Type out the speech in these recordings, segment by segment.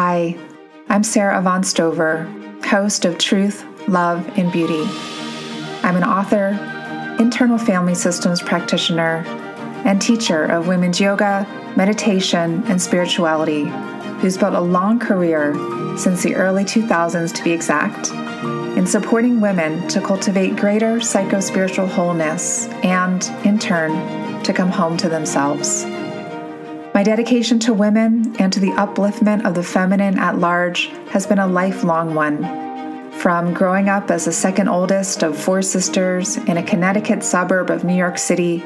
Hi, I'm Sara Avant Stover, host of Truth, Love, and Beauty. I'm an author, internal family systems practitioner, and teacher of women's yoga, meditation, and spirituality, who's built a long career since the early 2000s to be exact in supporting women to cultivate greater psycho-spiritual wholeness and, in turn, to come home to themselves. My dedication to women and to the upliftment of the feminine at large has been a lifelong one. From growing up as the second oldest of four sisters in a Connecticut suburb of New York City,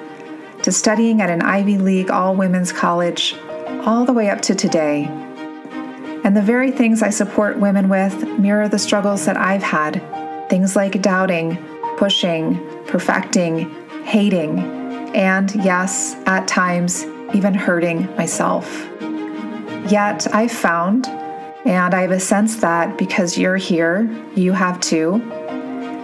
to studying at an Ivy League all women's college, all the way up to today. And the very things I support women with mirror the struggles that I've had things like doubting, pushing, perfecting, hating, and yes, at times, even hurting myself. Yet I've found, and I have a sense that because you're here, you have too,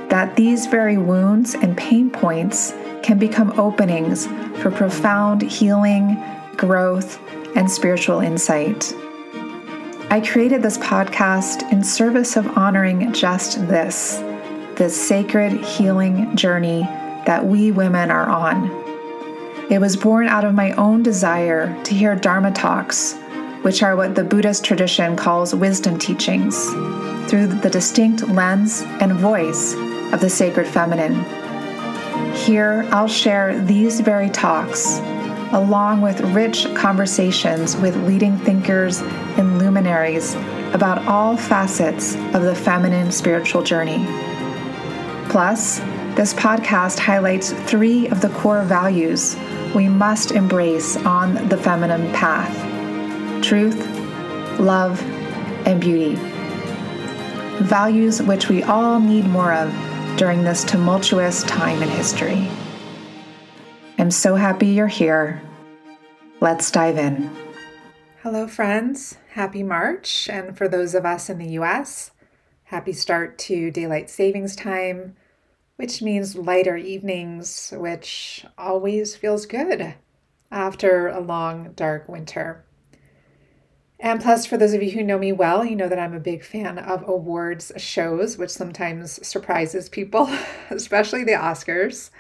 that these very wounds and pain points can become openings for profound healing, growth, and spiritual insight. I created this podcast in service of honoring just this this sacred healing journey that we women are on. It was born out of my own desire to hear Dharma talks, which are what the Buddhist tradition calls wisdom teachings, through the distinct lens and voice of the sacred feminine. Here, I'll share these very talks, along with rich conversations with leading thinkers and luminaries about all facets of the feminine spiritual journey. Plus, this podcast highlights three of the core values we must embrace on the feminine path truth, love, and beauty. Values which we all need more of during this tumultuous time in history. I'm so happy you're here. Let's dive in. Hello, friends. Happy March. And for those of us in the US, happy start to daylight savings time which means lighter evenings, which always feels good after a long, dark winter. And plus, for those of you who know me well, you know that I'm a big fan of awards shows, which sometimes surprises people, especially the Oscars.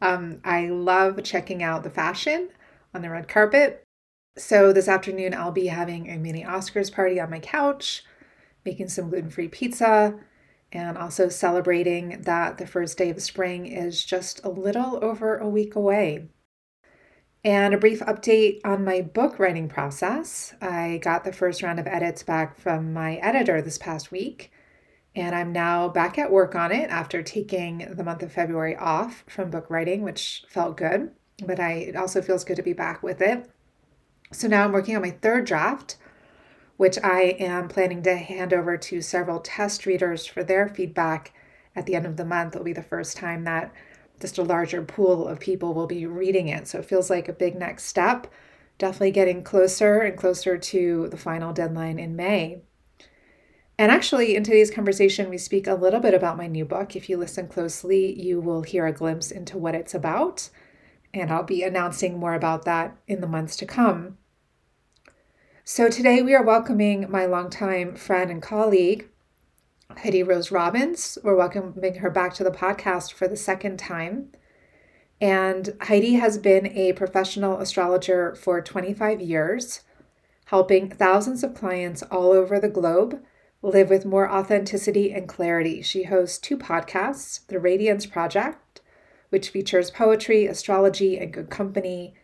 Um, I love checking out the fashion on the red carpet. So this afternoon, I'll be having a mini Oscars party on my couch, making some gluten free pizza, and also celebrating that the first day of spring is just a little over a week away. And a brief update on my book writing process. I got the first round of edits back from my editor this past week, and I'm now back at work on it after taking the month of February off from book writing, which felt good, but I, it also feels good to be back with it. So now I'm working on my third draft, which I am planning to hand over to several test readers for their feedback at the end of the month. It'll be the first time that just a larger pool of people will be reading it. So it feels like a big next step. Definitely getting closer and closer to the final deadline in May. And actually, in today's conversation, we speak a little bit about my new book. If you listen closely, you will hear a glimpse into what it's about. And I'll be announcing more about that in the months to come. So today we are welcoming my longtime friend and colleague, Heidi Rose Robbins. We're welcoming her back to the podcast for the second time. And Heidi has been a professional astrologer for 25 years, helping thousands of clients all over the globe live with more authenticity and clarity. She hosts two podcasts The Radiance Project, which features poetry, astrology, and good company,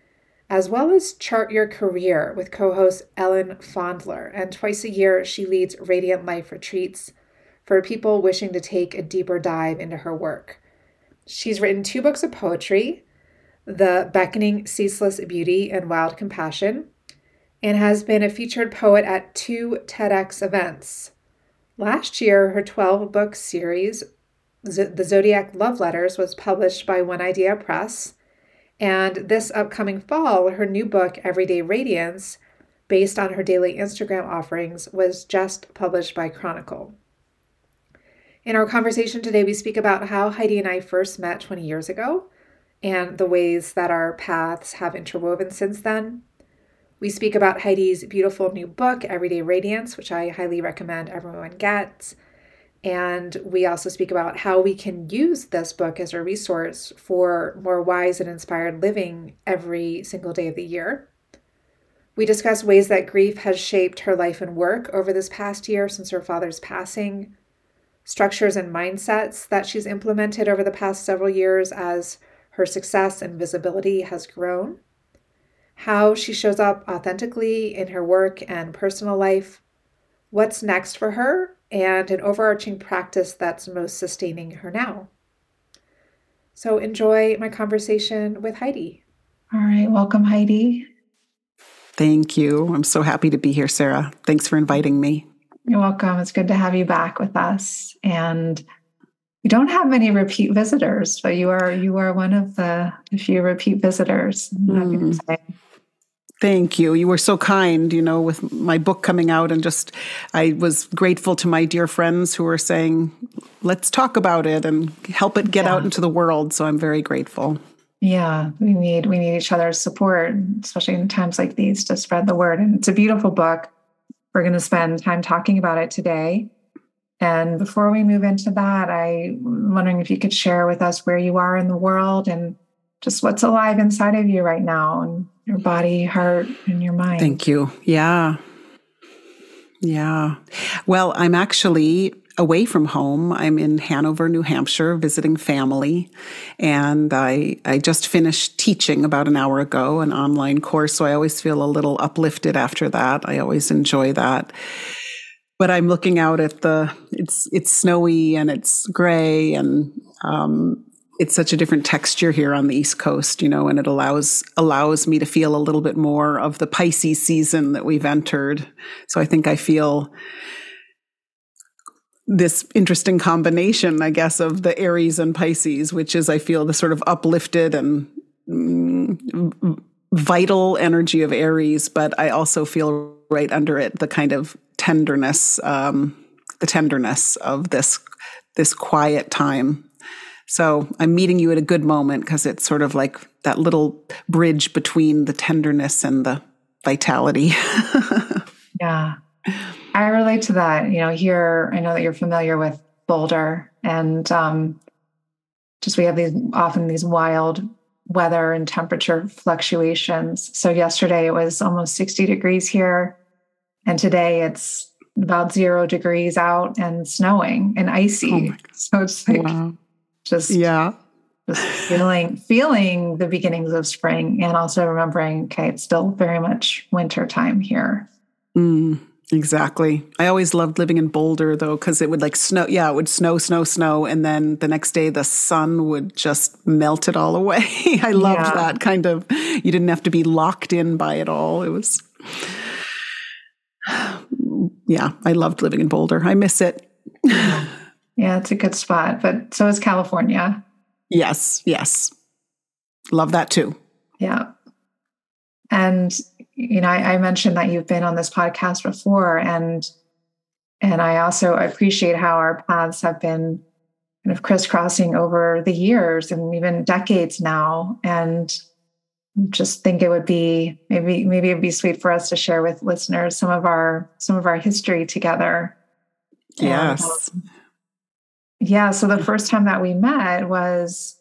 as well as Chart Your Career with co host Ellen Fondiler. And twice a year, she leads Radiant Life retreats for people wishing to take a deeper dive into her work. She's written two books of poetry The Beckoning Ceaseless Beauty and Wild Compassion, and has been a featured poet at two TEDx events. Last year, her 12 book series, The Zodiac Love Letters, was published by One Idea Press. And this upcoming fall, her new book, Everyday Radiance, based on her daily Instagram offerings, was just published by Chronicle. In our conversation today, we speak about how Heidi and I first met 20 years ago and the ways that our paths have interwoven since then. We speak about Heidi's beautiful new book, Everyday Radiance, which I highly recommend everyone gets. And we also speak about how we can use this book as a resource for more wise and inspired living every single day of the year. We discuss ways that grief has shaped her life and work over this past year since her father's passing structures and mindsets that she's implemented over the past several years as her success and visibility has grown, how she shows up authentically in her work and personal life, what's next for her, and an overarching practice that's most sustaining her now. So enjoy my conversation with Heidi. All right, welcome, Heidi. Thank you. I'm so happy to be here, Sara. Thanks for inviting me. You're welcome. It's good to have you back with us. And we don't have many repeat visitors, but you are you are one of the few repeat visitors. Mm. Thank you. You were so kind, you know, with my book coming out and just I was grateful to my dear friends who were saying, "Let's talk about it and help it get yeah. out into the world." So I'm very grateful. Yeah, we need we need each other's support, especially in times like these to spread the word. And it's a beautiful book. We're going to spend time talking about it today. And before we move into that, I'm wondering if you could share with us where you are in the world and just what's alive inside of you right now and your body, heart, and your mind. Thank you. Yeah. Yeah. Well, I'm actually away from home. I'm in Hanover, New Hampshire, visiting family. And I, I just finished teaching about an hour ago, an online course. So I always feel a little uplifted after that. I always enjoy that. But I'm looking out at the, it's, it's snowy and it's gray and, um, it's such a different texture here on the East Coast, you know, and it allows allows me to feel a little bit more of the Pisces season that we've entered. So I think I feel this interesting combination, I guess, of the Aries and Pisces, which is, I feel, the sort of uplifted and mm, vital energy of Aries, but I also feel right under it the kind of tenderness, um, the tenderness of this this quiet time. So I'm meeting you at a good moment because it's sort of like that little bridge between the tenderness and the vitality. yeah. I relate to that. You know, here I know that you're familiar with Boulder, and um, just we have these often these wild weather and temperature fluctuations. So yesterday it was almost 60 degrees here and today it's about 0 degrees out and snowing and icy. Oh so it's like wow. Just yeah. Just feeling feeling the beginnings of spring and also remembering okay it's still very much winter time here. Mm. Exactly. I always loved living in Boulder though, because it would like snow. Yeah, it would snow, snow, snow. And then the next day the sun would just melt it all away. I loved yeah. that kind of, you didn't have to be locked in by it all. It was, yeah, I loved living in Boulder. I miss it. yeah, it's a good spot. But so is California. Yes, yes. Love that too. Yeah. And you know, I, I, mentioned that you've been on this podcast before, and and I also appreciate how our paths have been kind of crisscrossing over the years and even decades now. And just think it would be maybe maybe it'd be sweet for us to share with listeners some of our some of our history together. Yes. And, um, yeah. So the first time that we met was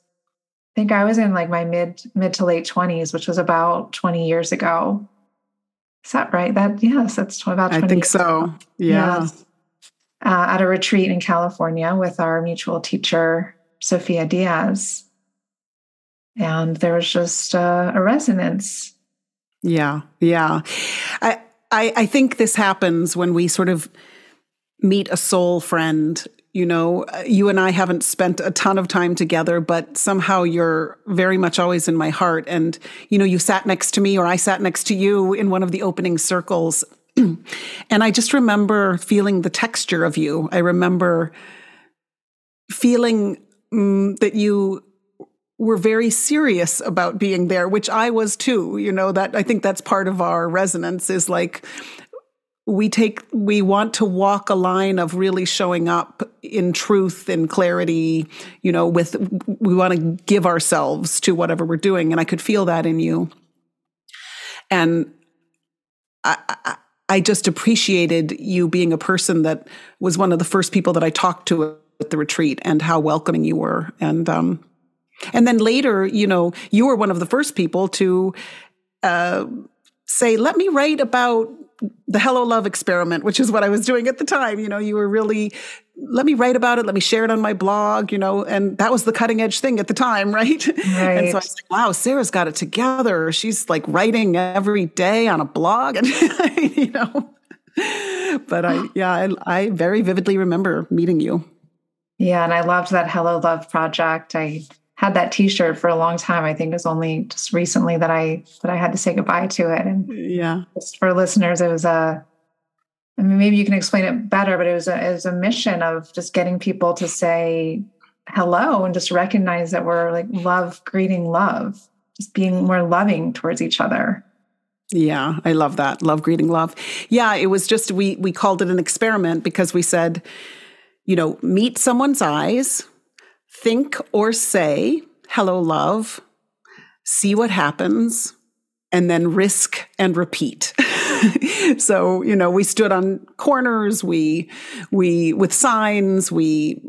I think I was in like my mid mid to late 20s, which was about 20 years ago. Is that right? That yes, that's about. I think so. Yeah. Yes. Uh, at a retreat in California with our mutual teacher Sophia Diaz, and there was just uh, a resonance. Yeah, yeah. I, I I think this happens when we sort of meet a soul friend you know you and i haven't spent a ton of time together but somehow you're very much always in my heart. And you know you sat next to me or i sat next to you in one of the opening circles. And i just remember feeling the texture of you. I remember feeling um, that you were very serious about being there which i was too you know that i think that's part of our resonance is like we take we want to walk a line of really showing up in truth and clarity you know with we want to give ourselves to whatever we're doing and i could feel that in you. And I, I, I just appreciated you being a person that was one of the first people that i talked to at the retreat and how welcoming you were. And um and then later you know you were one of the first people to uh say let me write about the hello love experiment which is what i was doing at the time. You know you were really let me write about it let me share it on my blog you know and that was the cutting edge thing at the time right, right. and so i was like wow sara's got it together. She's like writing every day on a blog. And you know? But i yeah I, I very vividly remember meeting you. Yeah and i loved that hello love project. I had that t-shirt for a long time. I think it was only just recently that I that I had to say goodbye to it. And yeah, just for listeners, it was a I mean maybe you can explain it better, but it was a it was a mission of just getting people to say hello and just recognize that we're like love greeting love, just being more loving towards each other. Yeah, I love that. Love greeting love. Yeah, it was just we we called it an experiment because we said, you know, meet someone's eyes think or say, hello, love, see what happens, and then risk and repeat. so, you know, we stood on corners, we, we, with signs, we,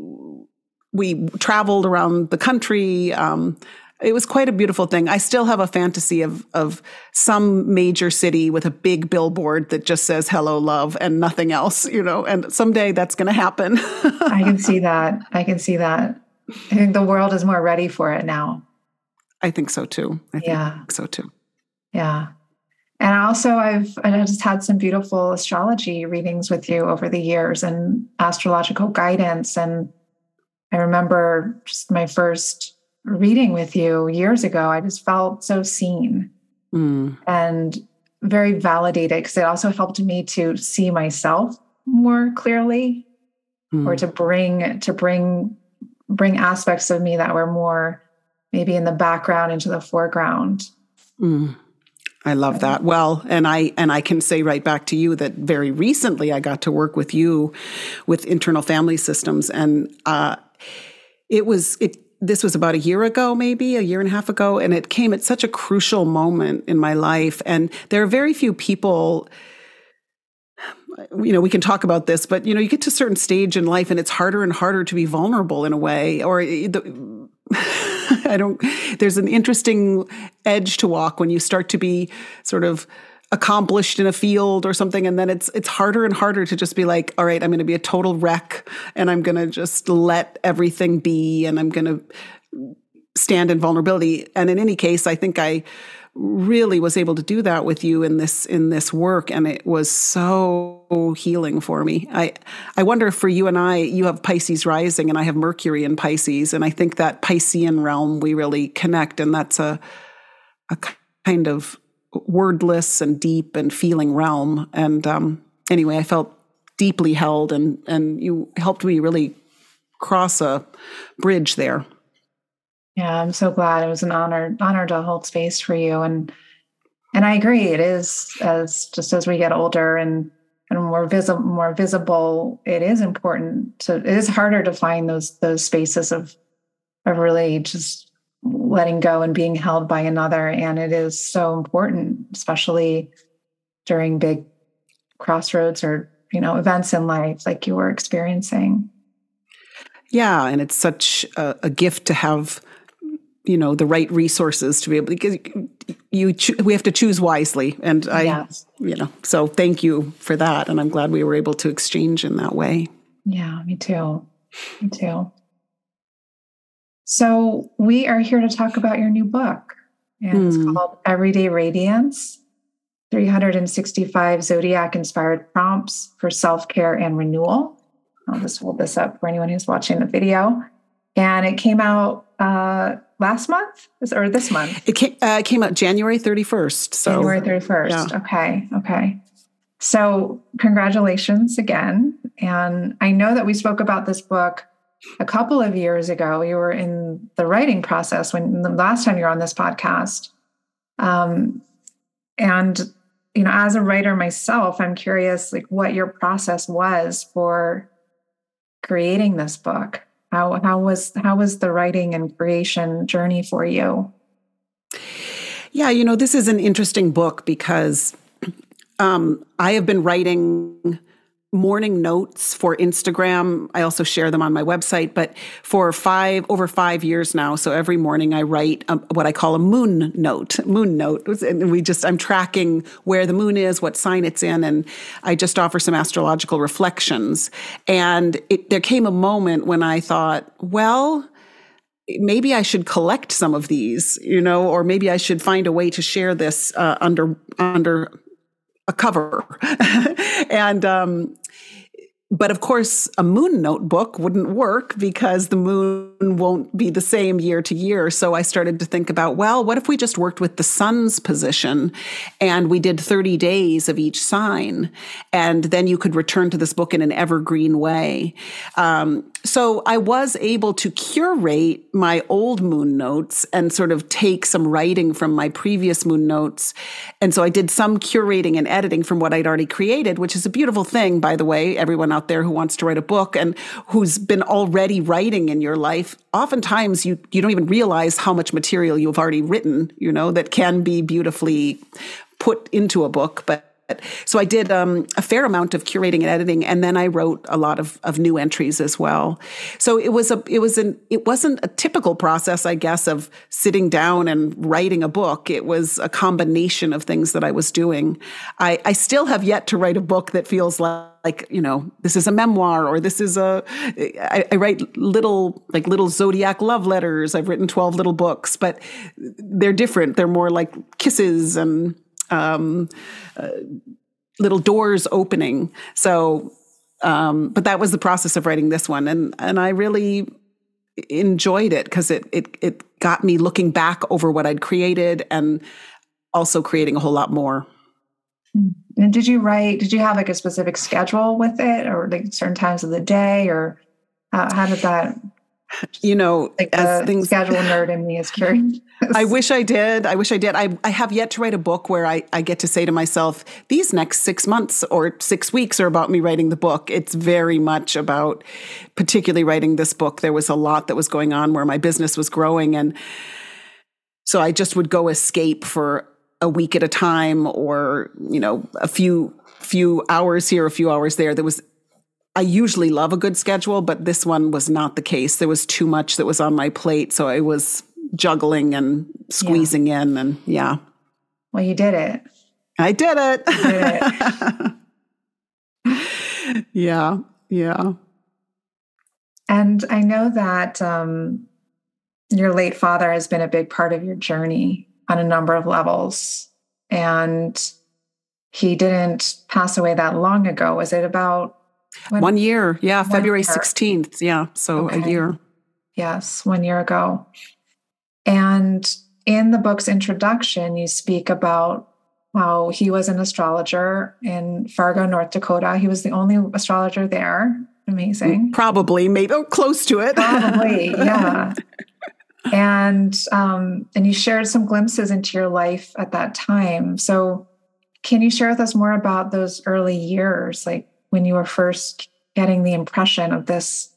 we traveled around the country. Um, it was quite a beautiful thing. I still have a fantasy of of some major city with a big billboard that just says "Hello, love" and nothing else, you know. And someday that's going to happen. I can see that. I can see that. I think the world is more ready for it now. I think so too. I yeah. so too. Yeah. And also I've I just had some beautiful astrology readings with you over the years and astrological guidance. And I remember just my first reading with you years ago, I just felt so seen mm. and very validated because it also helped me to see myself more clearly mm. or to bring to bring bring aspects of me that were more maybe in the background into the foreground. Mm. I love that. Well, and I and I can say right back to you that very recently I got to work with you with internal family systems, and uh, it was it. This was about a year ago, maybe a year and a half ago, and it came at such a crucial moment in my life. And there are very few people you know, we can talk about this, but you know, you get to a certain stage in life and it's harder and harder to be vulnerable in a way, or the, I don't, there's an interesting edge to walk when you start to be sort of accomplished in a field or something and then it's it's harder and harder to just be like all right i'm going to be a total wreck and i'm going to just let everything be and i'm going to stand in vulnerability. And in any case i think i really was able to do that with you in this in this work and it was so healing for me i i wonder if for you and i you have pisces rising and i have mercury in pisces and i think that piscean realm we really connect and that's a a kind of wordless and deep and feeling realm. And um, anyway, I felt deeply held, and and you helped me really cross a bridge there. Yeah, I'm so glad. It was an honor honor to hold space for you, and and I agree. It is as just as we get older and and more visible, more visible, it is important to. It is harder to find those those spaces of of really just letting go and being held by another. And it is so important, especially during big crossroads or, you know, events in life like you were experiencing. Yeah. And it's such a, a gift to have, you know, the right resources to be able because you, cho- we have to choose wisely. And I, you know, so thank you for that. And I'm glad we were able to exchange in that way. Yeah, me too. Me too. So, we are here to talk about your new book, and mm. it's hmm. called Everyday Radiance 365 Zodiac Inspired Prompts for Self Care and Renewal. I'll just hold this up for anyone who's watching the video. And it came out uh, last month or this month? It came, uh, came out January 31st. So January 31st. Yeah. Okay. Okay. So congratulations again. And I know that we spoke about this book a couple of years ago. You were in the writing process when the last time you were on this podcast. Um, and you know, as a writer myself, I'm curious like what your process was for creating this book. How how was how was the writing and creation journey for you? Yeah, you know, this is an interesting book because um, I have been writing moon notes for Instagram. I also share them on my website, but for five, over five years now. So every morning I write a, what I call a moon note, moon note. And we just, I'm tracking where the moon is, what sign it's in, and I just offer some astrological reflections. And it, there came a moment when I thought, well, maybe I should collect some of these, you know, or maybe I should find a way to share this uh, under under a cover. and um, but of course, a moon notebook wouldn't work because the moon won't be the same year to year. So I started to think about, well, what if we just worked with the sun's position and we did 30 days of each sign? And then you could return to this book in an evergreen way. Um, so I was able to curate my old moon notes and sort of take some writing from my previous moon notes. And so I did some curating and editing from what I'd already created, which is a beautiful thing, by the way. Everyone out there who wants to write a book and who's been already writing in your life, oftentimes you, you don't even realize how much material you've already written, you know, that can be beautifully put into a book. But so I did um, a fair amount of curating and editing, and then I wrote a lot of, of new entries as well. So it was a it was an it wasn't a typical process, I guess, of sitting down and writing a book. It was a combination of things that I was doing. I, I still have yet to write a book that feels like like you know this is a memoir or this is a I, I write little like little zodiac love letters i've written 12 little books but they're different they're more like kisses and um, uh, little doors opening. So, um, but that was the process of writing this one, and and I really enjoyed it because it it it got me looking back over what I'd created and also creating a whole lot more. Hmm. And did you write? Did you have like a specific schedule with it, or like certain times of the day, or uh, how did that you know, like as things schedule nerd in me is curious. I wish I did. I wish I did. I, I have yet to write a book where I, I get to say to myself, these next six months or six weeks are about me writing the book. It's very much about particularly writing this book. There was a lot that was going on where my business was growing. And so I just would go escape for a week at a time or, you know, a few few hours here, a few hours there. There was I usually love a good schedule, but this one was not the case. There was too much that was on my plate. So I was juggling and squeezing yeah. in and yeah. Well, you did it. I did it. Did it. yeah. Yeah. And I know that um, your late father has been a big part of your journey on a number of levels. And he didn't pass away that long ago. Was it about when? one year? Yeah, one February year. 16th. Yeah, so okay. a year. Yes, one year ago. And in the book's introduction, you speak about how he was an astrologer in Fargo, North Dakota. He was the only astrologer there. Amazing. Probably, maybe oh, close to it. Probably, yeah. and um, and you shared some glimpses into your life at that time. So, can you share with us more about those early years, like when you were first getting the impression of this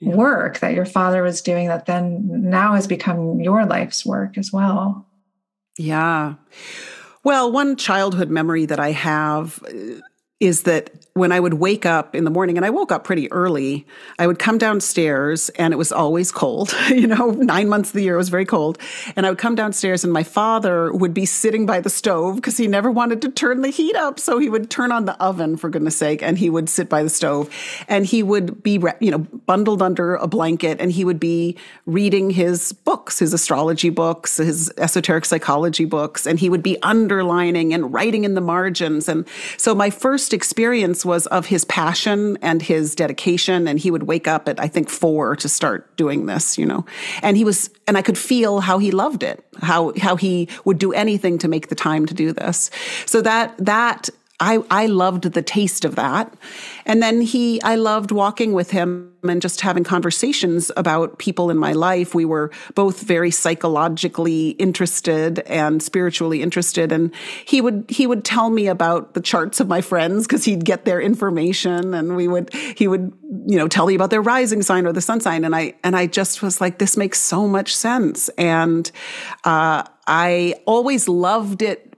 yeah. work that your father was doing, that then now has become your life's work as well? Yeah. Well, one childhood memory that I have uh, is that when I would wake up in the morning, and I woke up pretty early, I would come downstairs and it was always cold. you know, nine months of the year it was very cold. And I would come downstairs and my father would be sitting by the stove because he never wanted to turn the heat up. So he would turn on the oven, for goodness sake, and he would sit by the stove and he would be, you know, bundled under a blanket and he would be reading his books, his astrology books, his esoteric psychology books, and he would be underlining and writing in the margins. And so my first experience was of his passion and his dedication. And he would wake up at, I think, four to start doing this, you know. And he was, and I could feel how he loved it, how, how he would do anything to make the time to do this. So that, that I, I loved the taste of that. And then he, I loved walking with him and just having conversations about people in my life. We were both very psychologically interested and spiritually interested. And he would, he would tell me about the charts of my friends because he'd get their information and we would, he would, you know, tell me about their rising sign or the sun sign. And I, and I just was like, this makes so much sense. And, uh, I always loved it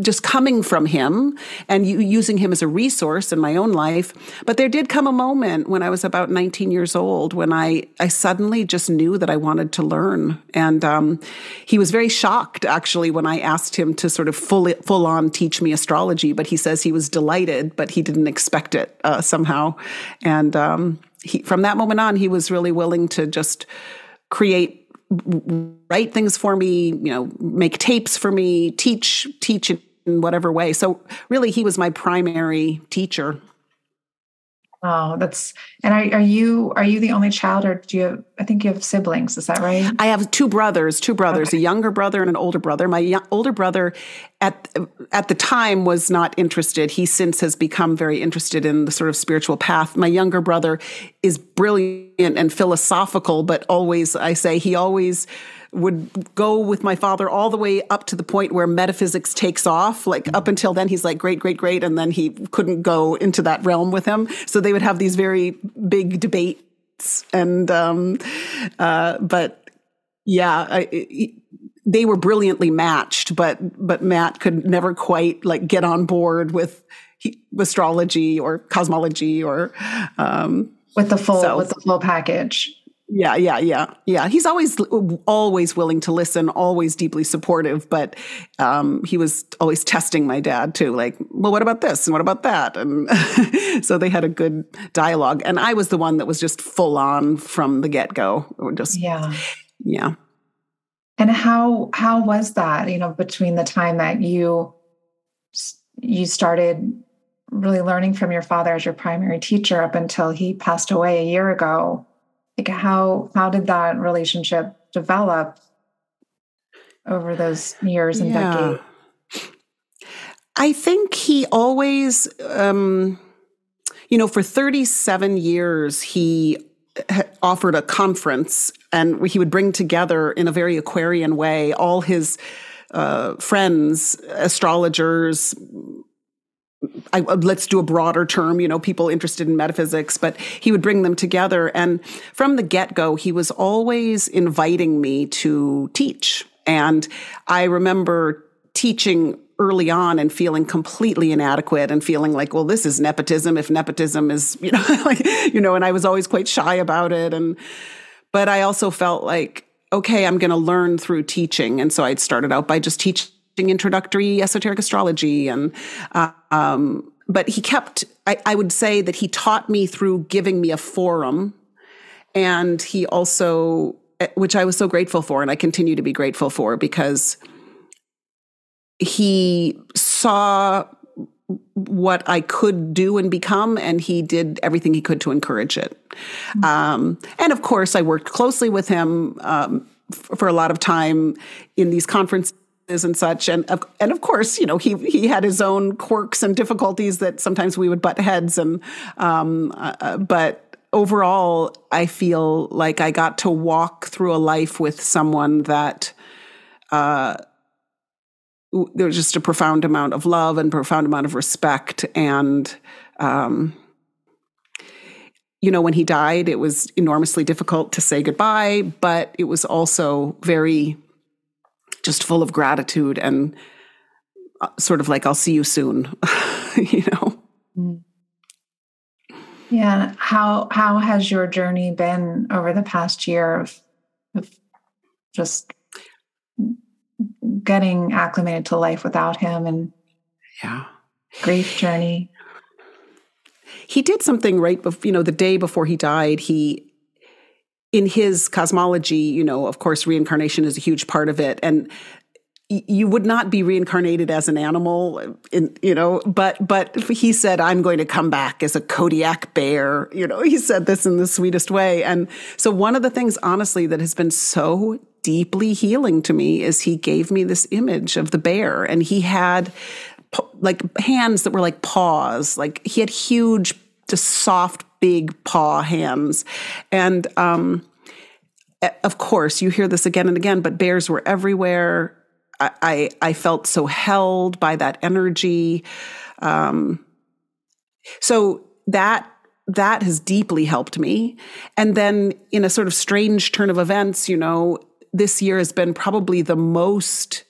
just coming from him and using him as a resource in my own life. But there did come a moment when I was about 19 years old when I, I suddenly just knew that I wanted to learn. And um, he was very shocked actually when I asked him to sort of full, full on teach me astrology. But he says he was delighted, but he didn't expect it uh, somehow. And um, he, from that moment on, he was really willing to just create write things for me, you know, make tapes for me, teach teach in whatever way. So really he was my primary teacher. Oh, that's and are, are you are you the only child or do you have, I think you have siblings, is that right? I have two brothers, two brothers, okay. a younger brother and an older brother. My young, older brother at at the time was not interested. He since has become very interested in the sort of spiritual path. My younger brother is brilliant and philosophical, but always I say he always would go with my father all the way up to the point where metaphysics takes off. Like up until then, he's like, great, great, great. And then he couldn't go into that realm with him. So they would have these very big debates. And, um, uh, but yeah, I, they were brilliantly matched, but, but Matt could never quite like get on board with astrology or cosmology or, um, with the full, so, with the full package. Yeah, yeah, yeah, yeah. He's always always willing to listen, always deeply supportive, but um, he was always testing my dad too. Like, well, what about this and what about that? And so they had a good dialogue. And I was the one that was just full on from the get go. Just yeah, yeah. And how how was that? You know, between the time that you you started really learning from your father as your primary teacher up until he passed away a year ago like how how did that relationship develop over those years and yeah. decades i think he always um you know for 37 years he offered a conference and he would bring together in a very aquarian way all his uh, friends astrologers I, uh, let's do a broader term, you know, people interested in metaphysics, but he would bring them together. And from the get go, he was always inviting me to teach. And I remember teaching early on and feeling completely inadequate and feeling like, well, this is nepotism if nepotism is, you know, like, you know, and I was always quite shy about it. And, but I also felt like, okay, I'm going to learn through teaching. And so I'd started out by just teaching introductory esoteric astrology and, uh, um, but he kept, I, I would say that he taught me through giving me a forum. And he also, eh, which I was so grateful for, and I continue to be grateful for because he saw what I could do and become, and he did everything he could to encourage it. Mm-hmm. Um, and of course, I worked closely with him um, for a lot of time in these conferences and such. And of, and of course, you know, he he had his own quirks and difficulties that sometimes we would butt heads. And um, uh, uh but overall, I feel like I got to walk through a life with someone that. Uh, there was just a profound amount of love and profound amount of respect and um, you know when he died it was enormously difficult to say goodbye but it was also very just full of gratitude and uh, sort of like i'll see you soon you know? Mm. yeah. How how has your journey been over the past year of, of just getting acclimated to life without him and yeah. grief journey? He did something right before you know the day before he died he in his cosmology you know of course reincarnation is a huge part of it. And you would not be reincarnated as an animal in, you know but but he said i'm going to come back as a kodiak bear. You know he said this in the sweetest way. And so one of the things honestly that has been so deeply healing to me is he gave me this image of the bear. And he had like hands that were like paws. Like he had huge just soft big paw hands and um of course you hear this again and again but bears were everywhere. I i, felt so held by that energy. Um so that that has deeply helped me. And then in a sort of strange turn of events you know this year has been probably the most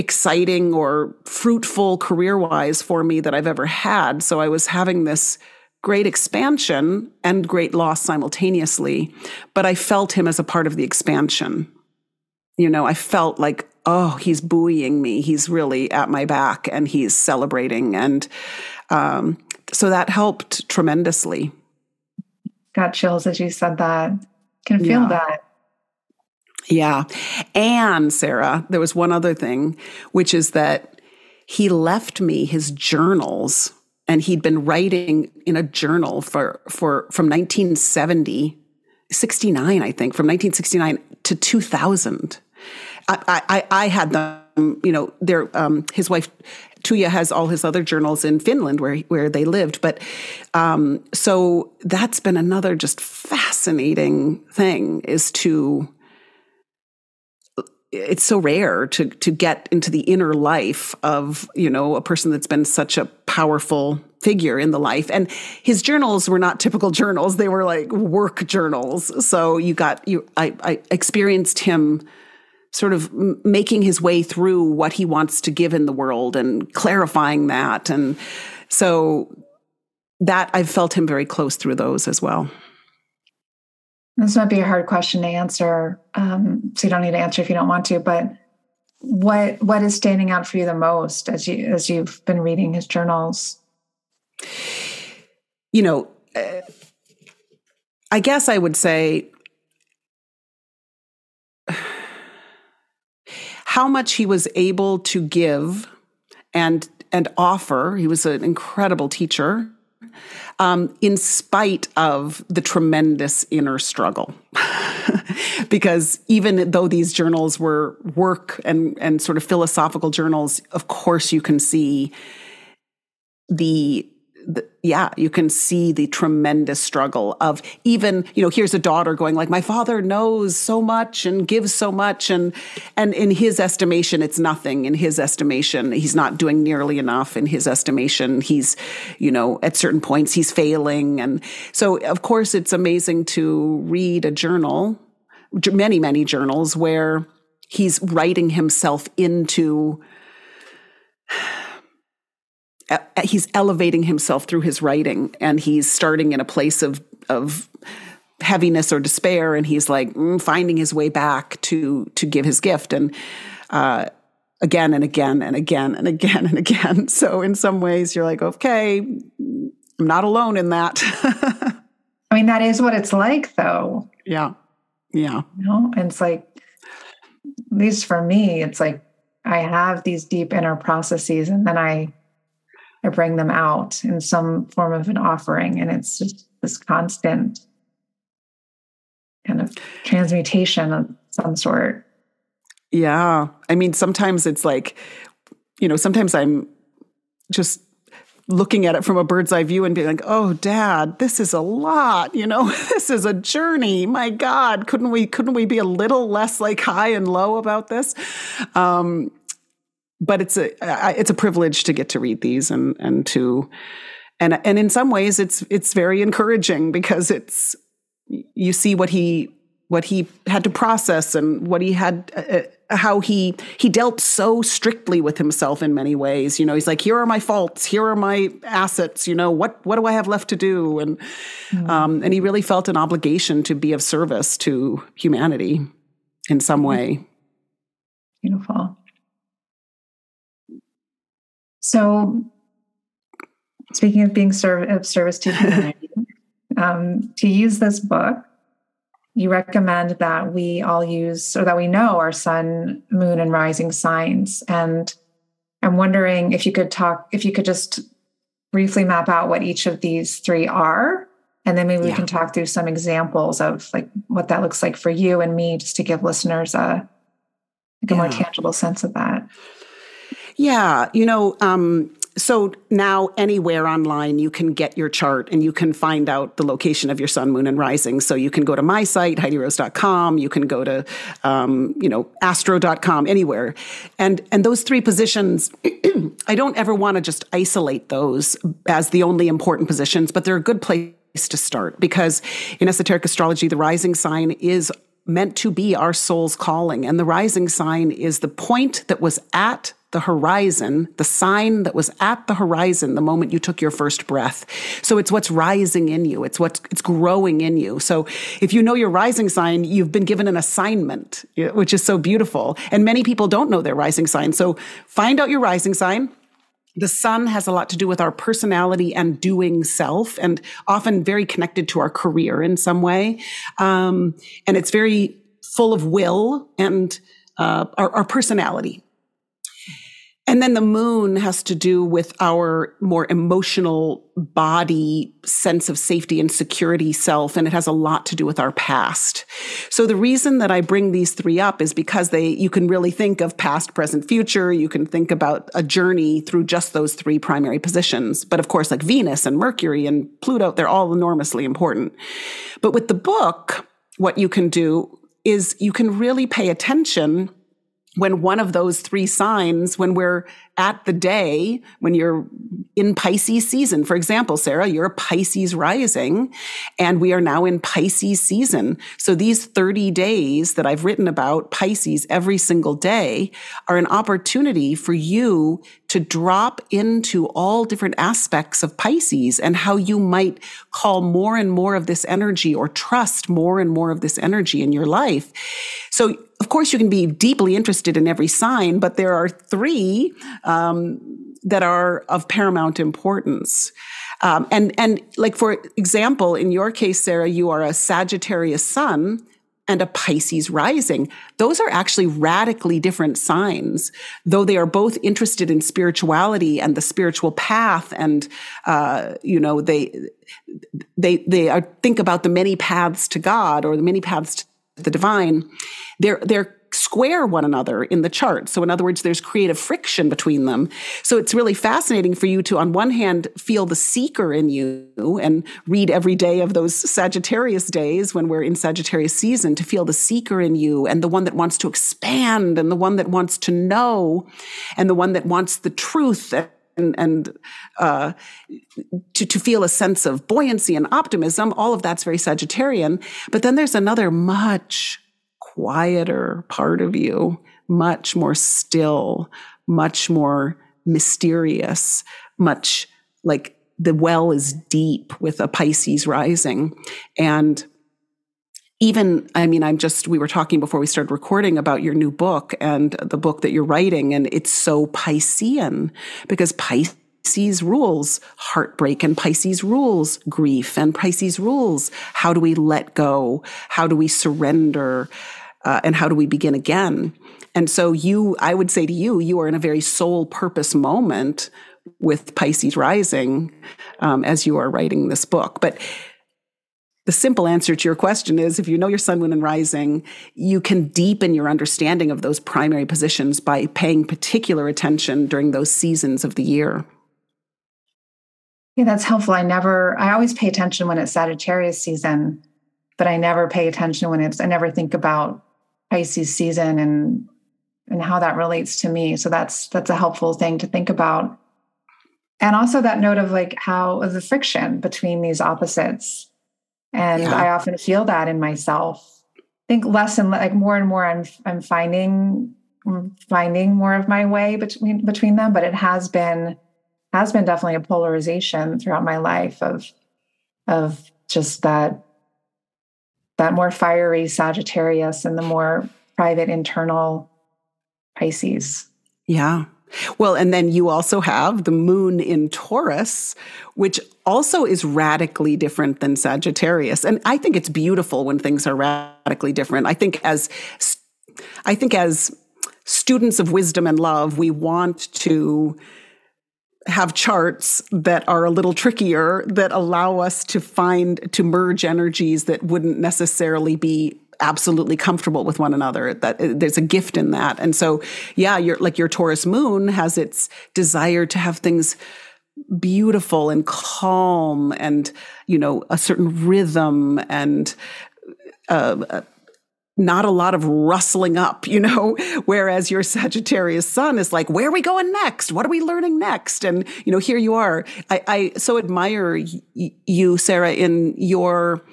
exciting or fruitful career wise for me that I've ever had. So I was having this great expansion and great loss simultaneously, but I felt him as a part of the expansion. You know, I felt like, oh, he's buoying me. He's really at my back and he's celebrating. And um, so that helped tremendously. Got chills as you said that. Can feel yeah. that. Yeah. And Sara, there was one other thing, which is that he left me his journals and he'd been writing in a journal for, for, from 1970, 69, I think, from 1969 to 2000. I, I, I had them, you know, their, um, his wife, Tuija has all his other journals in Finland where, where they lived. But, um, so that's been another just fascinating thing is to, it's so rare to to get into the inner life of you know a person that's been such a powerful figure in the life. And his journals were not typical journals. They were like work journals. So you got you i, I experienced him sort of making his way through what he wants to give in the world and clarifying that. And so that i've felt him very close through those as well this might be a hard question to answer, um, so you don't need to answer if you don't want to. But what what is standing out for you the most as you as you've been reading his journals? You know, uh, I guess I would say how much he was able to give and and offer. He was an incredible teacher um, in spite of the tremendous inner struggle. because even though these journals were work and, and sort of philosophical journals, of course you can see the the, yeah, you can see the tremendous struggle of even, you know, here's a daughter going like, my father knows so much and gives so much. And, and in his estimation, it's nothing. In his estimation, he's not doing nearly enough. In his estimation, he's, you know, at certain points, he's failing. And so, of course, it's amazing to read a journal, many, many journals where he's writing himself into he's elevating himself through his writing and he's starting in a place of of heaviness or despair and he's like mm, finding his way back to to give his gift. And uh, again and again and again and again and again. So in some ways you're like okay i'm not alone in that. I mean that is what it's like though. Yeah. Yeah. You know? And it's like at least for me it's like i have these deep inner processes and then i I bring them out in some form of an offering. And it's just this constant kind of transmutation of some sort. Yeah. I mean, sometimes it's like, you know, sometimes I'm just looking at it from a bird's eye view and being like, "Oh, dad, this is a lot, you know. This is a journey. My god, couldn't we couldn't we be a little less like high and low about this?" Um but it's a it's a privilege to get to read these and and to and and in some ways it's it's very encouraging because it's you see what he what he had to process and what he had uh, uh how he he dealt so strictly with himself in many ways. You know he's like here are my faults. Here are my assets. You know what what do i have left to do? And mm. um, and he really felt an obligation to be of service to humanity in some way. Beautiful so, speaking of being serv- of service to humanity, um, to use this book, you recommend that we all use or that we know our sun, moon, and rising signs. And I'm wondering if you could talk, if you could just briefly map out what each of these three are. And then maybe yeah. we can talk through some examples of like what that looks like for you and me, just to give listeners a, like a yeah. more tangible sense of that. Yeah, you know, um, so now anywhere online you can get your chart and you can find out the location of your sun, moon, and rising. So you can go to my site, HeidiRose.com. You can go to, um, you know, astro.com, anywhere. And, and those three positions, I don't ever want to just isolate those as the only important positions, but they're a good place to start because in esoteric astrology, the rising sign is meant to be our soul's calling. And the rising sign is the point that was at the horizon, the sign that was at the horizon the moment you took your first breath. So it's what's rising in you. It's what's it's growing in you. So if you know your rising sign, you've been given an assignment, which is so beautiful. And many people don't know their rising sign. So find out your rising sign. The sun has a lot to do with our personality and doing self, and often very connected to our career in some way. Um, and it's very full of will and uh, our, our personality. And then the moon has to do with our more emotional body sense of safety and security self. And it has a lot to do with our past. So the reason that I bring these three up is because they, you can really think of past, present, future. You can think about a journey through just those three primary positions. But of course, like Venus and Mercury and Pluto, they're all enormously important. But with the book, what you can do is you can really pay attention when one of those three signs, when we're at the day, when you're in Pisces season, for example, Sara, you're a Pisces rising, and we are now in Pisces season. So these 30 days that I've written about Pisces every single day are an opportunity for you to drop into all different aspects of Pisces and how you might call more and more of this energy or trust more and more of this energy in your life. So of course, you can be deeply interested in every sign, but there are three um, that are of paramount importance. Um, and and like for example, in your case, Sara, you are a Sagittarius sun and a Pisces rising. Those are actually radically different signs, though they are both interested in spirituality and the spiritual path, and uh, you know they they they are, think about the many paths to God or the many paths to the divine, they're they're square one another in the chart. So in other words, there's creative friction between them. So it's really fascinating for you to on one hand feel the seeker in you and read every day of those Sagittarius days when we're in Sagittarius season to feel the seeker in you and the one that wants to expand and the one that wants to know and the one that wants the truth and, and uh, to, to feel a sense of buoyancy and optimism. All of that's very Sagittarian. But then there's another much quieter part of you, much more still, much more mysterious, much like the well is deep with a Pisces rising. And even, I mean, I'm just, we were talking before we started recording about your new book and the book that you're writing, and it's so Piscean because Pisces rules heartbreak and Pisces rules grief and Pisces rules how do we let go? How do we surrender? Uh, and how do we begin again? And so you, I would say to you, you are in a very soul purpose moment with Pisces rising um, as you are writing this book. But the simple answer to your question is if you know your sun, moon, and rising, you can deepen your understanding of those primary positions by paying particular attention during those seasons of the year. Yeah, that's helpful. I never, I always pay attention when it's Sagittarius season, but I never pay attention when it's, I never think about Pisces season and and how that relates to me. So that's that's a helpful thing to think about. And also that note of like how the friction between these opposites. And yeah. I often feel that in myself. I think less and like more and more I'm I'm finding mm, finding more of my way between between them, but it has been has been definitely a polarization throughout my life of of just that that more fiery Sagittarius and the more private internal Pisces. Yeah. Well, and then you also have the moon in Taurus, which also is radically different than Sagittarius. And I think it's beautiful when things are radically different. I think as I think as students of wisdom and love, we want to have charts that are a little trickier that allow us to find to merge energies that wouldn't necessarily be absolutely comfortable with one another that uh, there's a gift in that and so yeah your like your taurus moon has its desire to have things beautiful and calm and you know a certain rhythm and uh, uh not a lot of rustling up, you know, whereas your Sagittarius sun is like, where are we going next? What are we learning next? And, you know, here you are. I, I so admire y- you, Sara, in your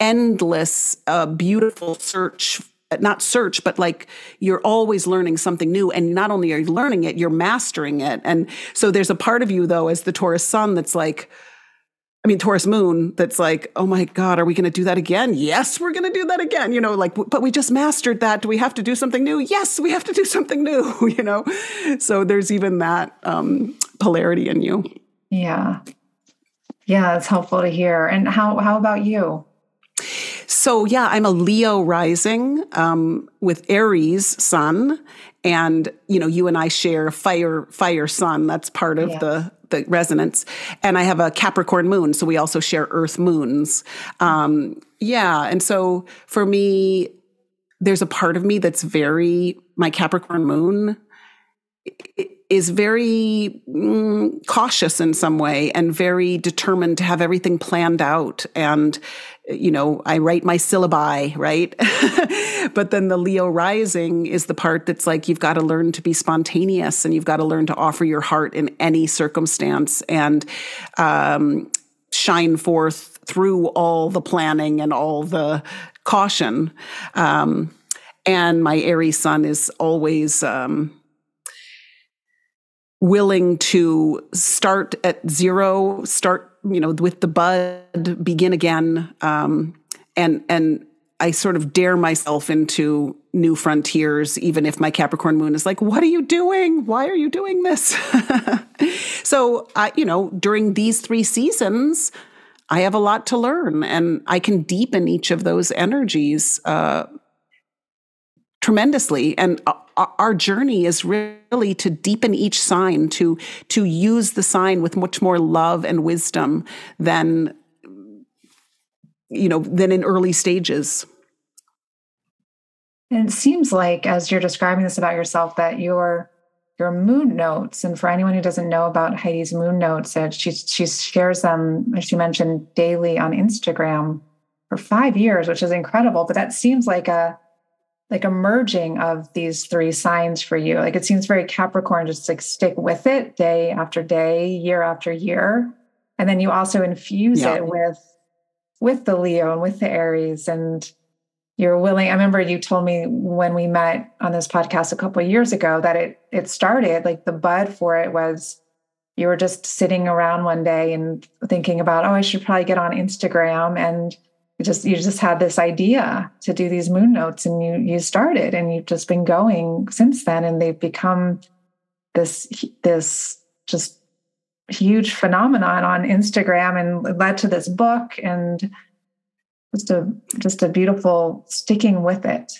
endless, uh, beautiful search not search, but like you're always learning something new. And not only are you learning it, you're mastering it. And so there's a part of you, though, as the Taurus sun that's like, I mean, Taurus moon that's like, oh my God, are we going to do that again? Yes, we're going to do that again. You know, like, but we just mastered that. Do we have to do something new? Yes, we have to do something new, you know? So there's even that um, polarity in you. Yeah. Yeah, it's helpful to hear. And how, how about you? So yeah, I'm a Leo rising um, with Aries sun, and you know, you and I share fire fire sun. That's part of the the resonance. And I have a Capricorn moon, so we also share Earth moons. Um, yeah, and so for me, there's a part of me that's very my Capricorn moon is very mm, cautious in some way and very determined to have everything planned out. And you know i write my syllabi right? But then the leo rising is the part that's like you've got to learn to be spontaneous and you've got to learn to offer your heart in any circumstance and um, shine forth through all the planning and all the caution. Um, and my aries sun is always um, willing to start at zero, start, you know, with the bud, begin again. Um, and, and I sort of dare myself into new frontiers, even if my Capricorn moon is like, what are you doing? Why are you doing this? so, I, you know, during these three seasons, I have a lot to learn and I can deepen each of those energies uh, tremendously. And our journey is really to deepen each sign, to to use the sign with much more love and wisdom than you know than in early stages. And it seems like, as you're describing this about yourself, that your your moon notes, and for anyone who doesn't know about Heidi's moon notes, that she she shares them, as she mentioned, daily on Instagram for five years, which is incredible. But that seems like a like a merging of these three signs for you. Like it seems very Capricorn, just like stick with it day after day, year after year. And then you also infuse yeah. it with with the Leo and with the Aries and you're willing. I remember you told me when we met on this podcast a couple of years ago that it it started like the bud for it was you were just sitting around one day and thinking about, oh, I should probably get on Instagram and just you just had this idea to do these moon notes and you you started and you've just been going since then and they've become this this just huge phenomenon on Instagram and led to this book and just a just a beautiful sticking with it.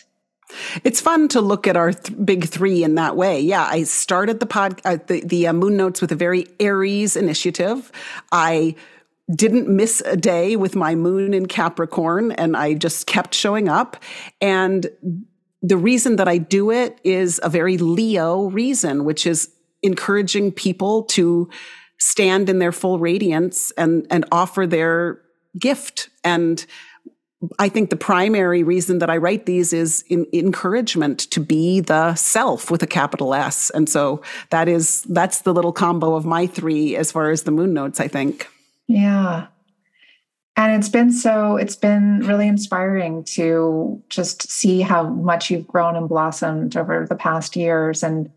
It's fun to look at our th- big three in that way. Yeah, I started the pod, uh, the, the uh, Moon Notes with a very Aries initiative. I didn't miss a day with my moon in Capricorn, and I just kept showing up. And the reason that I do it is a very Leo reason, which is encouraging people to stand in their full radiance and and offer their gift and I think the primary reason that I write these is in encouragement to be the self with a capital S. And so that is that's the little combo of my three as far as the moon notes, I think. Yeah. And it's been so it's been really inspiring to just see how much you've grown and blossomed over the past years and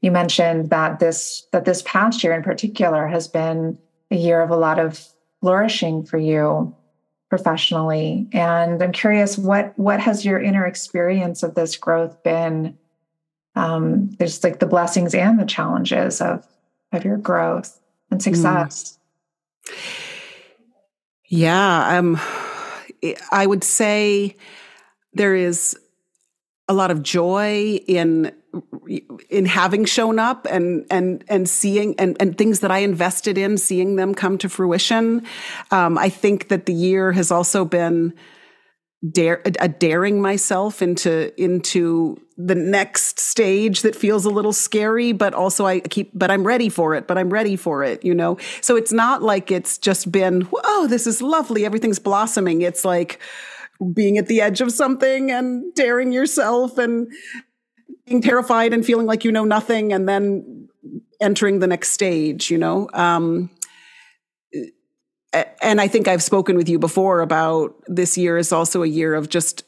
you mentioned that this that this past year in particular has been a year of a lot of flourishing for you professionally and i'm curious what what has your inner experience of this growth been um, there's like the blessings and the challenges of of your growth and success mm. Yeah um i would say there is a lot of joy in in having shown up and and and seeing and, and things that I invested in, seeing them come to fruition. Um, I think that the year has also been dare a daring myself into into the next stage that feels a little scary but also i keep but i'm ready for it but i'm ready for it you know? So it's not like it's just been oh this is lovely. Everything's blossoming. It's like being at the edge of something and daring yourself and being terrified and feeling like you know nothing and then entering the next stage, you know? Um, and I think I've spoken with you before about this year is also a year of just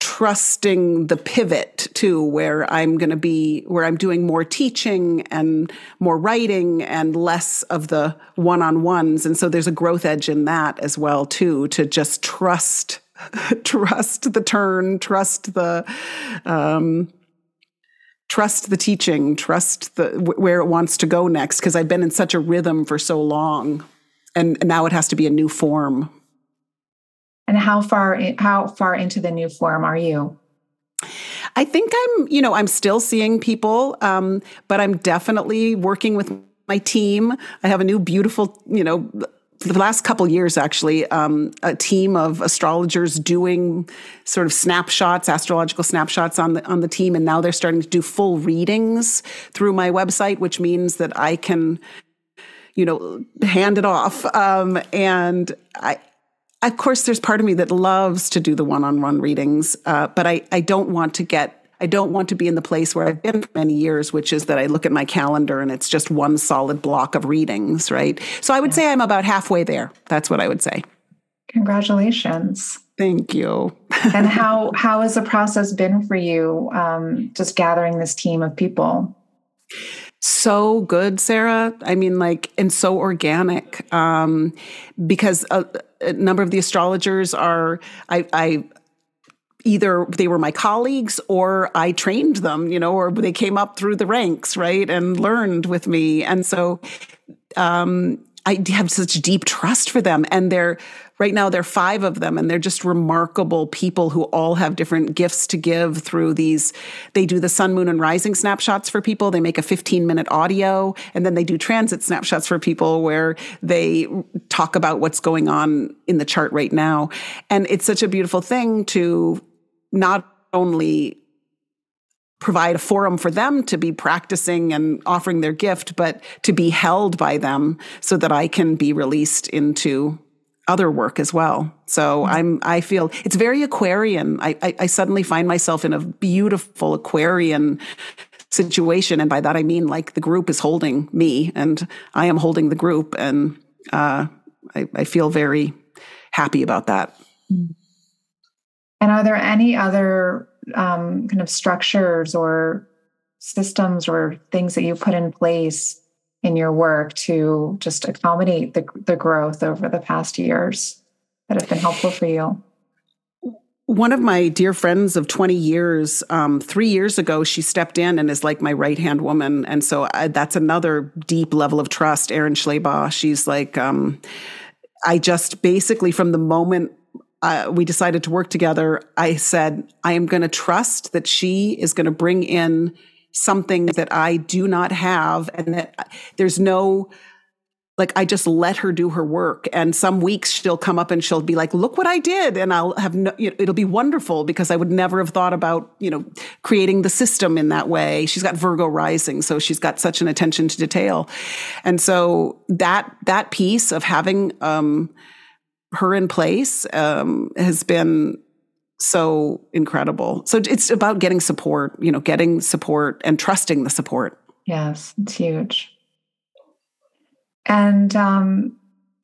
trusting the pivot to where I'm going to be, where I'm doing more teaching and more writing and less of the one on ones. And so there's a growth edge in that as well, too, to just trust trust the turn, trust the um, trust the teaching, trust the where it wants to go next. Because I've been in such a rhythm for so long, and now it has to be a new form. And how far how far into the new form are you? I think I'm, you know, I'm still seeing people, um, but I'm definitely working with my team. I have a new beautiful, you know, the last couple years, actually, um, a team of astrologers doing sort of snapshots, astrological snapshots on the on the team, and now they're starting to do full readings through my website, which means that I can, you know, hand it off. Um, and I, of course, there's part of me that loves to do the one-on-one readings, uh, but I I don't want to get I don't want to be in the place where I've been for many years, which is that I look at my calendar and it's just one solid block of readings, right? So I would say I'm about halfway there. That's what I would say. Congratulations. Thank you. and how how has the process been for you? Um, just gathering this team of people. So good, Sara. I mean, like, and so organic. Um, because a, a number of the astrologers are, I, I either they were my colleagues or I trained them, you know, or they came up through the ranks, right, and learned with me. And so um, I have such deep trust for them. And they're right now, there are five of them, and they're just remarkable people who all have different gifts to give through these. They do the sun, moon, and rising snapshots for people. They make a 15 minute audio, and then they do transit snapshots for people where they talk about what's going on in the chart right now. And it's such a beautiful thing to not only provide a forum for them to be practicing and offering their gift, but to be held by them so that I can be released into other work as well. So mm-hmm. I'm, I feel it's very Aquarian. I, I, I suddenly find myself in a beautiful Aquarian situation. And by that, I mean like the group is holding me and I am holding the group. And, uh, I, I feel very happy about that. Mm-hmm. And are there any other um, kind of structures or systems or things that you put in place in your work to just accommodate the, the growth over the past years that have been helpful for you? One of my dear friends of 20 years, um, three years ago, she stepped in and is like my right hand woman. And so I, that's another deep level of trust. Erin Schleybaugh, she's like, um, I just basically from the moment uh, we decided to work together, I said, I am going to trust that she is going to bring in something that I do not have and that there's no, like I just let her do her work. And some weeks she'll come up and she'll be like, look what I did. And I'll have no, you know, it'll be wonderful because I would never have thought about, you know, creating the system in that way. She's got Virgo rising. So she's got such an attention to detail. And so that, that piece of having, um, her in place, um, has been so incredible. So it's about getting support, you know, getting support and trusting the support. Yes, it's huge. And um,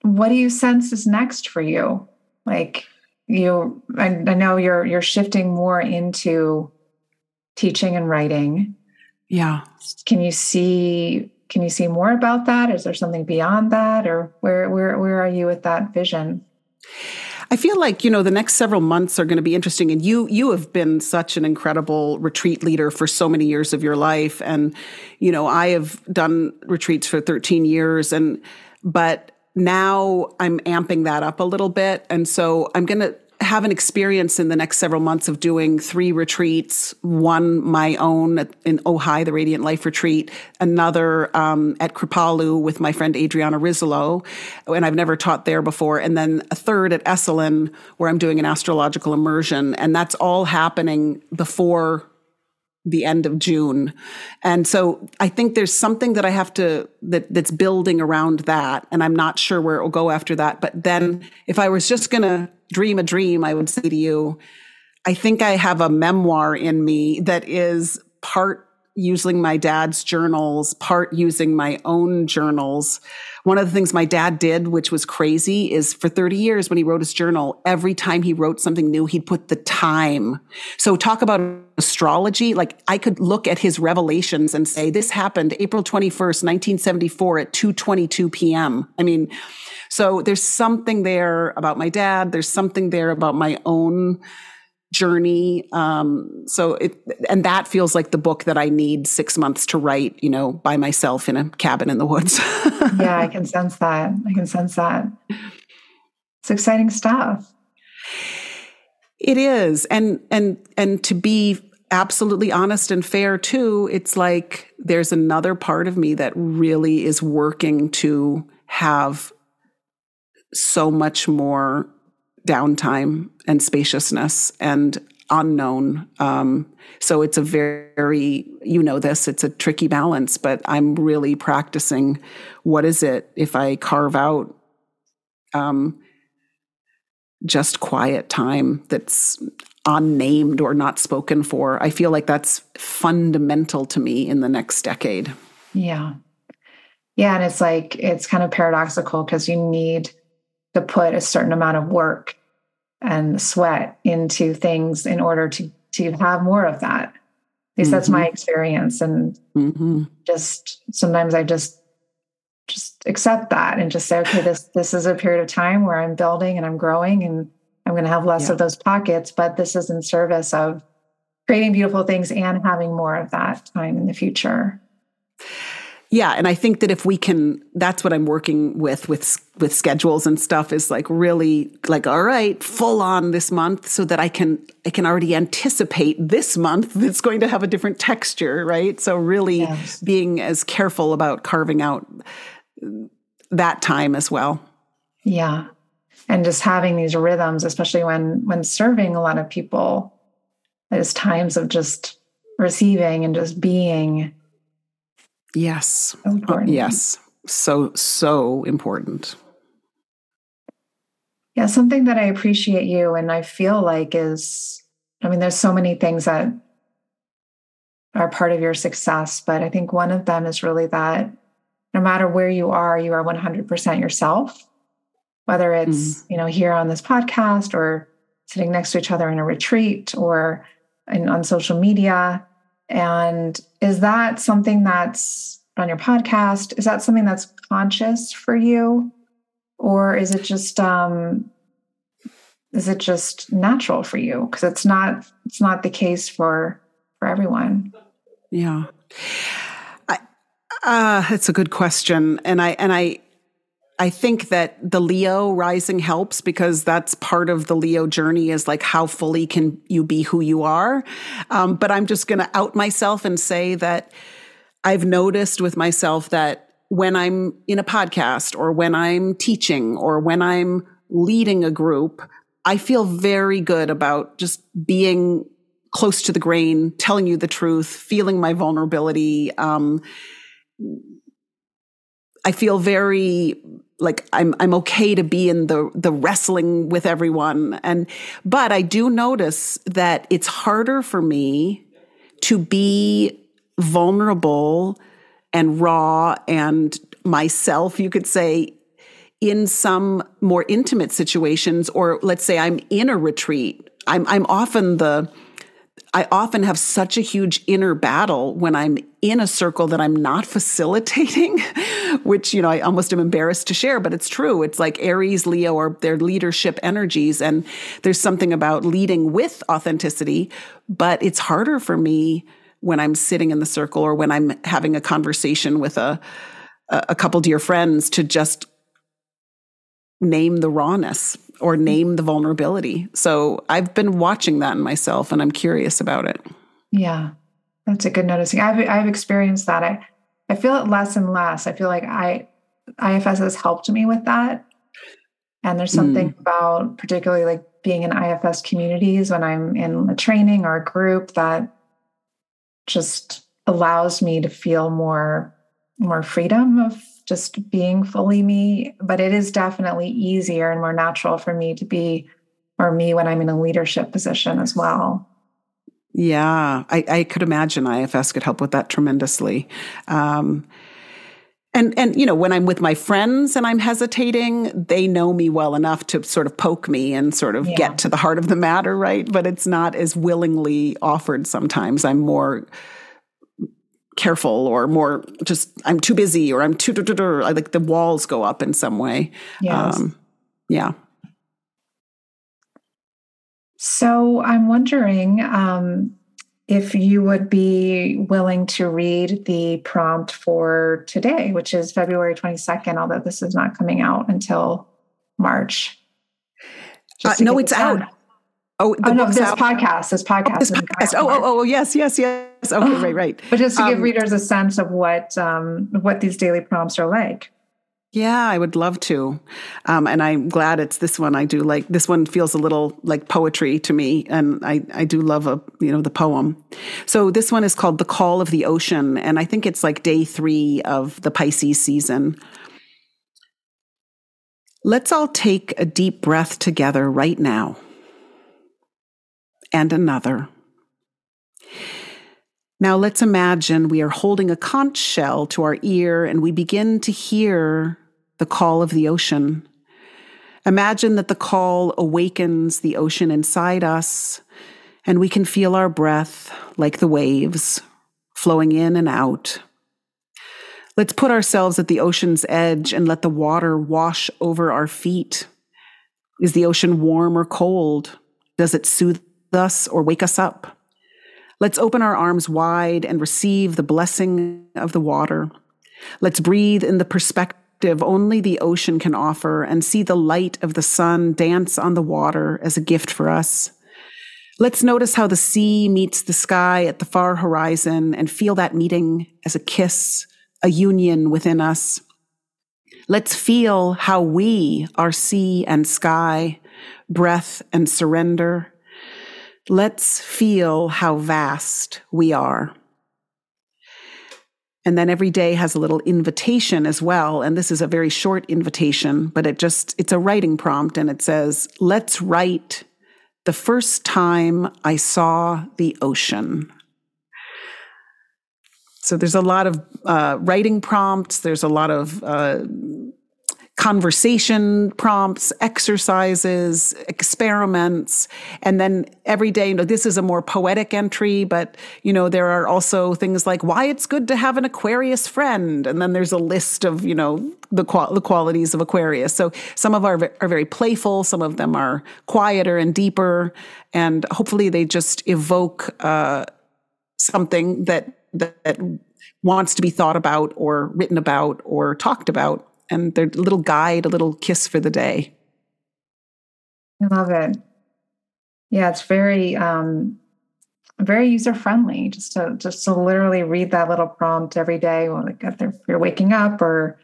what do you sense is next for you? Like you, I, I know you're you're shifting more into teaching and writing. Yeah. Can you see can you see more about that? Is there something beyond that, or where where where are you with that vision? I feel like, you know, the next several months are going to be interesting. And you, you have been such an incredible retreat leader for so many years of your life. And, you know, I have done retreats for 13 years and, but now I'm amping that up a little bit. And so I'm going to have an experience in the next several months of doing three retreats one my own in Ojai, the Radiant Life Retreat, another um, at Kripalu with my friend Adriana Rizzolo, and I've never taught there before, and then a third at Esalen where I'm doing an astrological immersion. And that's all happening before the end of June. And so I think there's something that I have to that that's building around that and I'm not sure where it will go after that. But then if I was just going to dream a dream, I would say to you, I think I have a memoir in me that is part using my dad's journals, part using my own journals. One of the things my dad did, which was crazy, is for 30 years when he wrote his journal, every time he wrote something new, he'd put the time. So talk about astrology. Like I could look at his revelations and say, this happened April 21st, 1974 at 2.22 p.m. I mean, so there's something there about my dad. There's something there about my own journey. Um, so it, and that feels like the book that I need six months to write, you know, by myself in a cabin in the woods. yeah, I can sense that. I can sense that. It's exciting stuff. It is. And, and, and to be absolutely honest and fair too, it's like there's another part of me that really is working to have so much more downtime and spaciousness and unknown. Um, so it's a very, you know, this, it's a tricky balance, but I'm really practicing what is it if I carve out um, just quiet time that's unnamed or not spoken for. I feel like that's fundamental to me in the next decade. Yeah. Yeah. And it's like, it's kind of paradoxical because you need to put a certain amount of work and sweat into things in order to to have more of that. At least mm-hmm. that's my mm-hmm. experience. And mm-hmm. just sometimes I just just accept that and just say, okay, this this is a period of time where I'm building and I'm growing and I'm going to have less yeah. of those pockets, but this is in service of creating beautiful things and having more of that time in the future. Yeah, and I think that if we can that's what I'm working with with with schedules and stuff is like really like all right, full on this month so that I can I can already anticipate this month that's going to have a different texture, right? So really yes. being as careful about carving out that time as well. Yeah. And just having these rhythms, especially when when serving a lot of people, there's times of just receiving and just being Yes. So important. yes. So, so important. Yeah. Something that I appreciate you and I feel like is, I mean, there's so many things that are part of your success, but I think one of them is really that no matter where you are, you are 100% yourself, whether it's, mm. you know, here on this podcast or sitting next to each other in a retreat or in, on social media. And is that something that's on your podcast? Is that something that's conscious for you? Or is it just um is it just natural for you? Because it's not it's not the case for for everyone. Yeah. I uh it's a good question. And I and I I think that the Leo rising helps because that's part of the Leo journey is like how fully can you be who you are. Um, but I'm just going to out myself and say that I've noticed with myself that when I'm in a podcast or when I'm teaching or when I'm leading a group, I feel very good about just being close to the grain, telling you the truth, feeling my vulnerability. Um, I feel very like I'm I'm okay to be in the the wrestling with everyone. And but I do notice that it's harder for me to be vulnerable and raw and myself you could say in some more intimate situations. Or let's say I'm in a retreat. I'm I'm often the I often have such a huge inner battle when I'm in a circle that I'm not facilitating, which, you know, I almost am embarrassed to share, but it's true. It's like Aries, Leo are their leadership energies. And there's something about leading with authenticity, but it's harder for me when I'm sitting in the circle or when I'm having a conversation with a, a couple dear friends to just name the rawness or name the vulnerability. So I've been watching that in myself and I'm curious about it. Yeah. That's a good noticing. I've I've experienced that. I I feel it less and less. I feel like I IFS has helped me with that. And there's something mm. about particularly like being in IFS communities when I'm in a training or a group that just allows me to feel more more freedom of just being fully me. But it is definitely easier and more natural for me to be or me when I'm in a leadership position as well. Yeah, I, I could imagine IFS could help with that tremendously. Um, and and you know when i'm with my friends and i'm hesitating they know me well enough to sort of poke me and sort of yeah. get to the heart of the matter right but it's not as willingly offered sometimes i'm more careful or more just I'm too busy or I'm too I like the walls go up in some way. Yes. Um, yeah. So I'm wondering um, if you would be willing to read the prompt for today, which is February 22nd, although this is not coming out until March. Uh, no, it's out. Oh, oh no, this out. podcast, this podcast. Oh, this podcast. Oh, oh, oh, yes, yes, yes. Okay, right, right. But just to um, give readers a sense of what um, what these daily prompts are like. Yeah, I would love to. Um, and I'm glad it's this one. I do like this one feels a little like poetry to me. And I, I do love a, you know, the poem. So this one is called The Call of the Ocean. And I think it's like day three of the Pisces season. Let's all take a deep breath together right now and another. Now let's imagine we are holding a conch shell to our ear and we begin to hear the call of the ocean. Imagine that the call awakens the ocean inside us and we can feel our breath like the waves flowing in and out. Let's put ourselves at the ocean's edge and let the water wash over our feet. Is the ocean warm or cold? Does it soothe us or wake us up. Let's open our arms wide and receive the blessing of the water. Let's breathe in the perspective only the ocean can offer and see the light of the sun dance on the water as a gift for us. Let's notice how the sea meets the sky at the far horizon and feel that meeting as a kiss, a union within us. Let's feel how we are sea and sky, breath and surrender, Let's feel how vast we are. And then every day has a little invitation as well. And this is a very short invitation, but it just, it's a writing prompt and it says, let's write the first time I saw the ocean. So there's a lot of uh, writing prompts. There's a lot of uh, conversation prompts, exercises, experiments. And then every day, you know, this is a more poetic entry, but, you know, there are also things like why it's good to have an Aquarius friend. And then there's a list of, you know, the, qual- the qualities of Aquarius. So some of our are very playful, some of them are quieter and deeper. And hopefully they just evoke uh, something that, that wants to be thought about or written about or talked about and their little guide, a little kiss for the day. I love it. Yeah, it's very um very user friendly just to just to literally read that little prompt every day when you're waking up or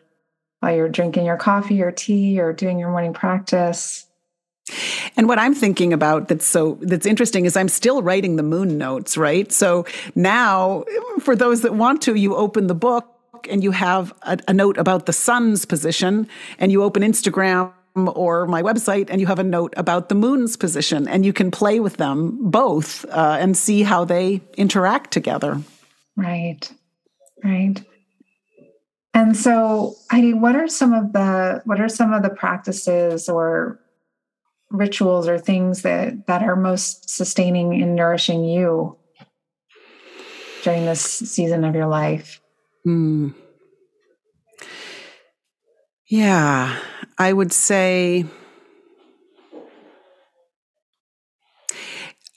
while you're drinking your coffee or tea or doing your morning practice. And what I'm thinking about that's so that's interesting is I'm still writing the moon notes, right? So now for those that want to, you open the book and you have a, a note about the sun's position, and you open Instagram or my website and you have a note about the moon's position and you can play with them both uh, and see how they interact together. Right. Right. And so heidi what are some of the what are some of the practices or rituals or things that that are most sustaining and nourishing you during this season of your life Hmm. Yeah, I would say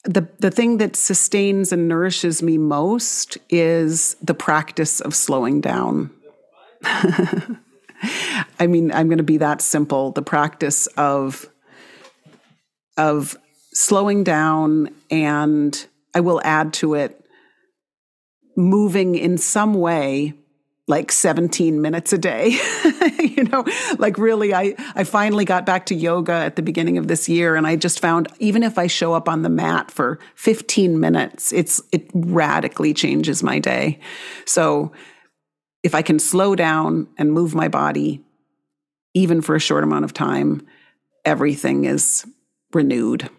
the the thing that sustains and nourishes me most is the practice of slowing down. I mean, I'm going to be that simple. The practice of of slowing down and I will add to it moving in some way like 17 minutes a day. you know, like really I I finally got back to yoga at the beginning of this year and I just found even if I show up on the mat for 15 minutes, it's it radically changes my day. So if I can slow down and move my body even for a short amount of time, everything is renewed.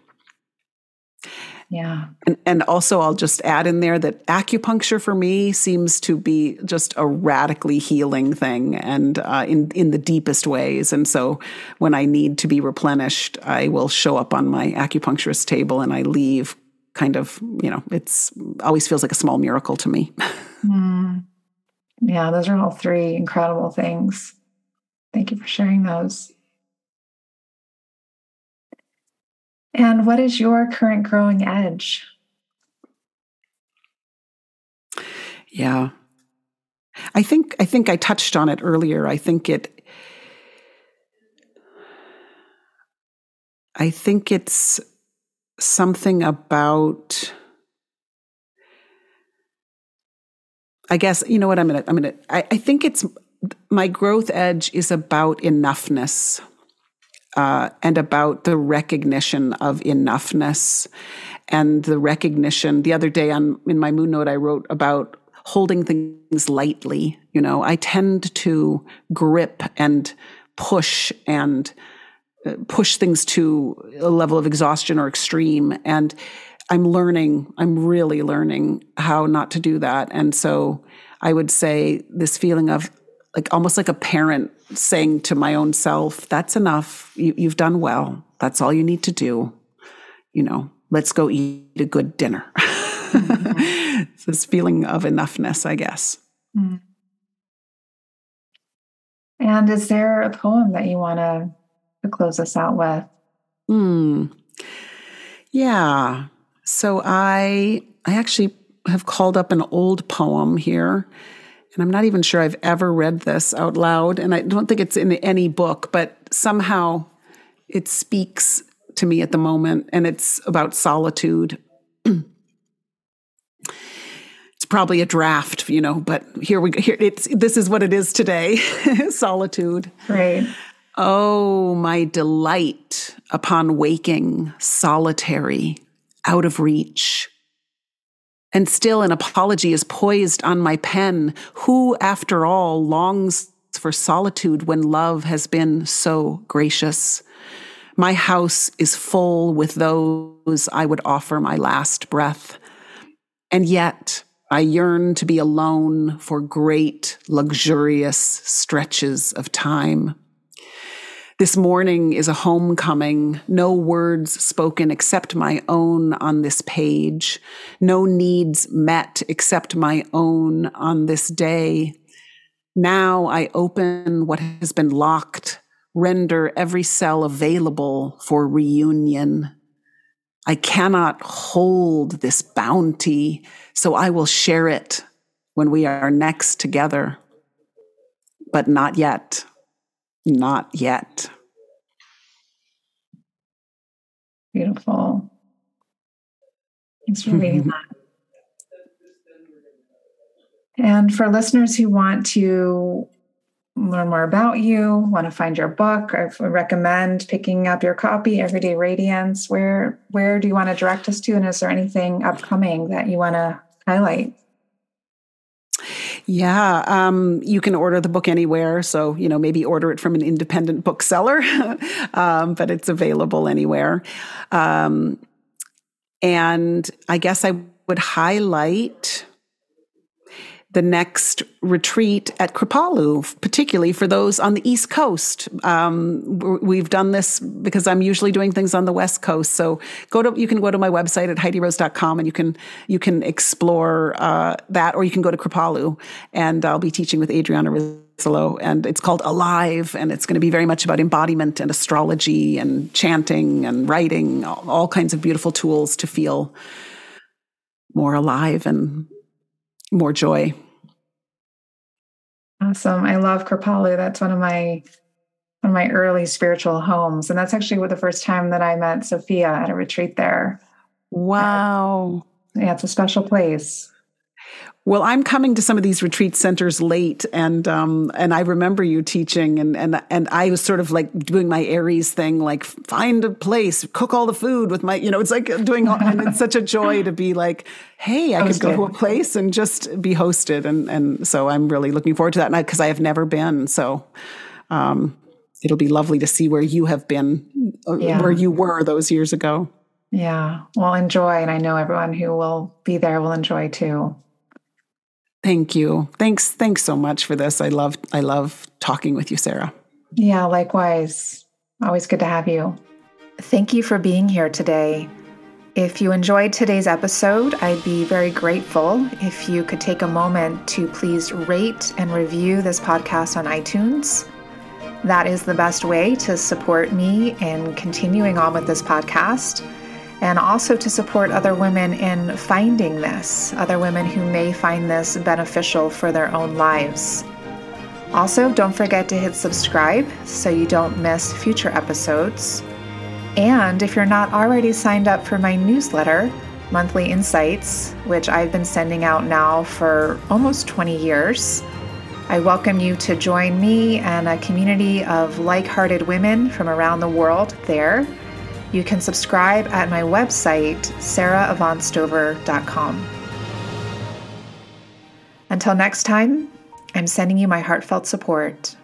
Yeah. And, and also, I'll just add in there that acupuncture for me seems to be just a radically healing thing and uh, in, in the deepest ways. And so, when I need to be replenished, I will show up on my acupuncturist table and I leave kind of, you know, it's always feels like a small miracle to me. Mm. Yeah, those are all three incredible things. Thank you for sharing those. And what is your current growing edge? Yeah. I think I think I touched on it earlier. I think it I think it's something about I guess you know what I'm gonna I'm gonna I, I think it's my growth edge is about enoughness uh, and about the recognition of enoughness and the recognition. The other day on in my moon note, I wrote about holding things lightly. You know, I tend to grip and push and uh, push things to a level of exhaustion or extreme. And I'm learning, I'm really learning how not to do that. And so I would say this feeling of like almost like a parent saying to my own self, that's enough. You, you've done well. That's all you need to do. You know, let's go eat a good dinner. Mm-hmm. this feeling of enoughness, I guess. Mm. And is there a poem that you want to, to close us out with? Hmm. Yeah. So I I actually have called up an old poem here and I'm not even sure I've ever read this out loud, and I don't think it's in any book, but somehow it speaks to me at the moment, and it's about solitude. it's probably a draft, you know, but here we go. Here it's this is what it is today. solitude. Right. Oh, my delight upon waking solitary, out of reach and still an apology is poised on my pen. Who, after all, longs for solitude when love has been so gracious? My house is full with those I would offer my last breath. And yet, I yearn to be alone for great, luxurious stretches of time. This morning is a homecoming, no words spoken except my own on this page, no needs met except my own on this day. Now I open what has been locked, render every cell available for reunion. I cannot hold this bounty, so I will share it when we are next together. But not yet. Not yet. Beautiful. Thanks for reading that. Mm-hmm. And for listeners who want to learn more about you, want to find your book, I recommend picking up your copy, Everyday Radiance. Where where do you want to direct us to? And is there anything upcoming that you want to highlight? Yeah, um, you can order the book anywhere. So, you know, maybe order it from an independent bookseller, um, but it's available anywhere. Um, and I guess I would highlight the next retreat at Kripalu, particularly for those on the East Coast. Um, we've done this because I'm usually doing things on the West Coast. So go to you can go to my website at HeidiRose.com and you can you can explore uh, that, or you can go to Kripalu, and I'll be teaching with Adriana Rizzolo, and it's called Alive, and it's going to be very much about embodiment and astrology and chanting and writing, all, all kinds of beautiful tools to feel more alive and more joy. Awesome. I love Kripalu. That's one of my one of my early spiritual homes. And that's actually the first time that I met Sophia at a retreat there. Wow. Yeah, it's a special place. Well, I'm coming to some of these retreat centers late, and um, and I remember you teaching, and and and I was sort of like doing my Aries thing, like find a place, cook all the food with my, you know, it's like doing, all, and it's such a joy to be like, hey, I could go to a place and just be hosted, and and so I'm really looking forward to that, night because I have never been, so. Um, it'll be lovely to see where you have been, uh, yeah. where you were those years ago. Yeah, well, enjoy, and I know everyone who will be there will enjoy too. Thank you. Thanks. Thanks so much for this. I love I love talking with you, Sara. Yeah, likewise. Always good to have you. Thank you for being here today. If you enjoyed today's episode, I'd be very grateful if you could take a moment to please rate and review this podcast on iTunes. That is the best way to support me in continuing on with this podcast and also to support other women in finding this, other women who may find this beneficial for their own lives. Also, don't forget to hit subscribe so you don't miss future episodes. And if you're not already signed up for my newsletter, Monthly Insights, which I've been sending out now for almost 20 years, I welcome you to join me and a community of like hearted women from around the world there you can subscribe at my website, saraavantstover.com. Until next time, I'm sending you my heartfelt support.